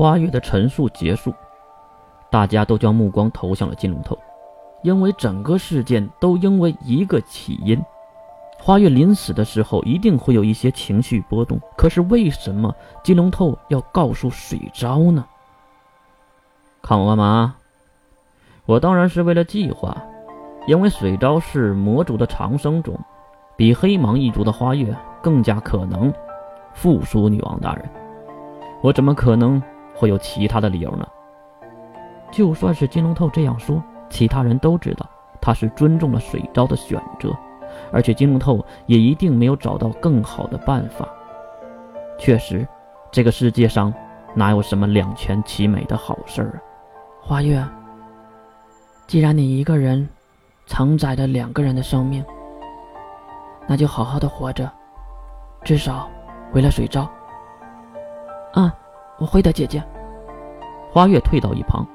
花月的陈述结束，大家都将目光投向了金龙头，因为整个事件都因为一个起因。花月临死的时候一定会有一些情绪波动，可是为什么金龙头要告诉水昭呢？看我干嘛？我当然是为了计划，因为水昭是魔族的长生种，比黑芒一族的花月更加可能复苏女王大人。我怎么可能会有其他的理由呢？就算是金龙头这样说，其他人都知道他是尊重了水昭的选择。而且金龙头也一定没有找到更好的办法。确实，这个世界上哪有什么两全其美的好事啊？花月，既然你一个人承载着两个人的生命，那就好好的活着，至少为了水昭。啊，我会的，姐姐。花月退到一旁，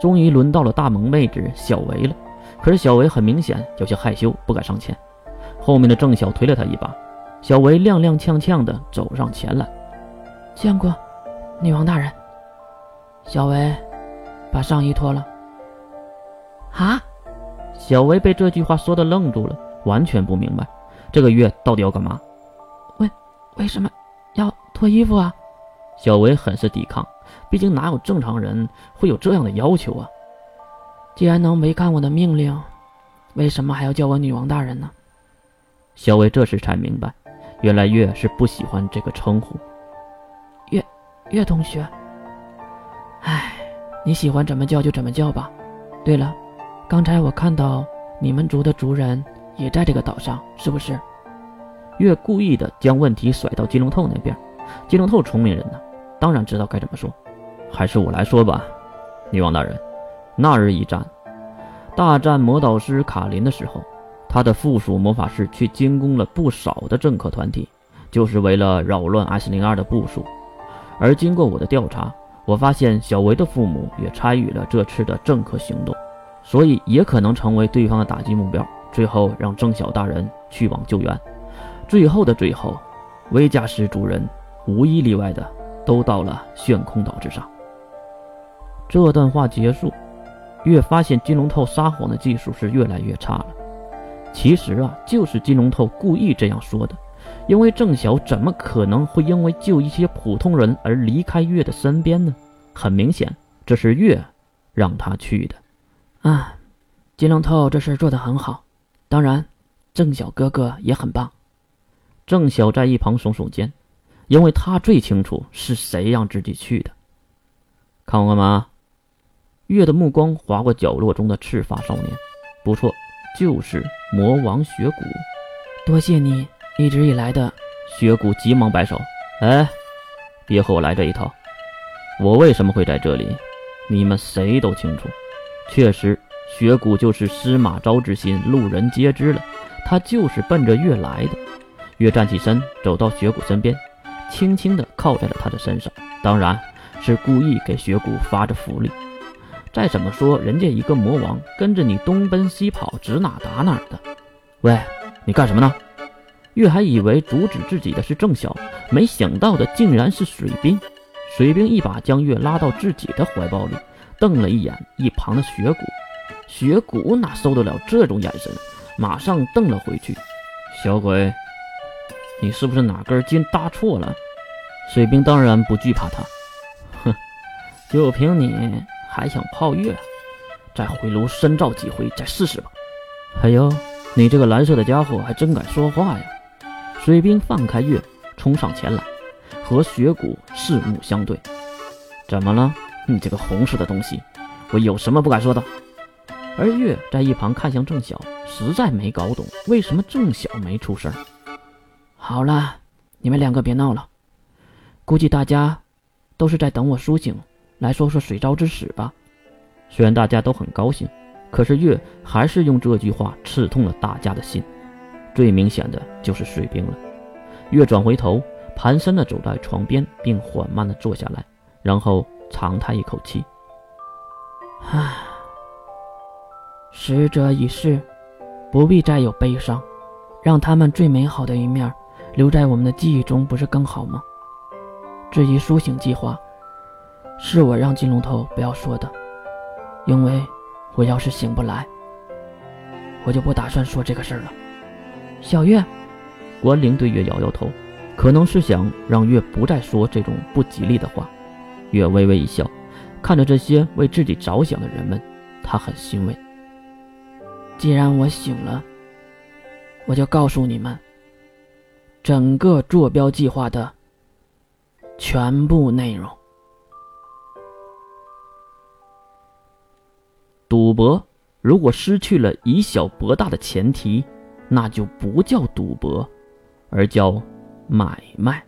终于轮到了大萌妹子小维了。可是小维很明显有些害羞，不敢上前。后面的郑晓推了他一把，小维踉踉跄跄地走上前来。见过，女王大人。小维把上衣脱了。啊！小维被这句话说的愣住了，完全不明白这个月到底要干嘛。为为什么要脱衣服啊？小维很是抵抗，毕竟哪有正常人会有这样的要求啊？既然能违抗我的命令，为什么还要叫我女王大人呢？小薇这时才明白，原来月是不喜欢这个称呼。月，月同学。唉，你喜欢怎么叫就怎么叫吧。对了，刚才我看到你们族的族人也在这个岛上，是不是？月故意的将问题甩到金龙透那边。金龙透聪明人呢，当然知道该怎么说。还是我来说吧，女王大人。那日一战，大战魔导师卡林的时候。他的附属魔法师却进攻了不少的政客团体，就是为了扰乱 S 零二的部署。而经过我的调查，我发现小维的父母也参与了这次的政客行动，所以也可能成为对方的打击目标。最后让郑晓大人去往救援。最后的最后，维加斯主人无一例外的都到了炫空岛之上。这段话结束，越发现金龙头撒谎的技术是越来越差了。其实啊，就是金龙头故意这样说的，因为郑晓怎么可能会因为救一些普通人而离开月的身边呢？很明显，这是月让他去的。啊，金龙头这事做得很好，当然，郑晓哥哥也很棒。郑晓在一旁耸耸肩，因为他最清楚是谁让自己去的。看我干嘛？月的目光划过角落中的赤发少年，不错。就是魔王雪谷，多谢你一直以来的。雪谷急忙摆手：“哎，别和我来这一套。我为什么会在这里，你们谁都清楚。确实，雪谷就是司马昭之心，路人皆知了。他就是奔着月来的。”月站起身，走到雪谷身边，轻轻地靠在了他的身上，当然是故意给雪谷发着福利。再怎么说，人家一个魔王跟着你东奔西跑，指哪打哪的。喂，你干什么呢？月还以为阻止自己的是郑晓，没想到的竟然是水兵。水兵一把将月拉到自己的怀抱里，瞪了一眼一旁的雪谷。雪谷哪受得了这种眼神，马上瞪了回去。小鬼，你是不是哪根筋搭错了？水兵当然不惧怕他，哼，就凭你。还想泡月？再回炉深造几回，再试试吧。哎呦，你这个蓝色的家伙还真敢说话呀！水兵放开月，冲上前来，和雪谷四目相对。怎么了？你这个红色的东西，我有什么不敢说的？而月在一旁看向郑晓，实在没搞懂为什么郑晓没出声。好了，你们两个别闹了。估计大家都是在等我苏醒。来说说水招之死吧。虽然大家都很高兴，可是月还是用这句话刺痛了大家的心。最明显的就是水兵了。月转回头，蹒跚的走在床边，并缓慢的坐下来，然后长叹一口气：“唉，逝者已逝，不必再有悲伤，让他们最美好的一面留在我们的记忆中，不是更好吗？至于苏醒计划……”是我让金龙头不要说的，因为我要是醒不来，我就不打算说这个事儿了。小月，关灵对月摇摇头，可能是想让月不再说这种不吉利的话。月微微一笑，看着这些为自己着想的人们，他很欣慰。既然我醒了，我就告诉你们，整个坐标计划的全部内容。赌博如果失去了以小博大的前提，那就不叫赌博，而叫买卖。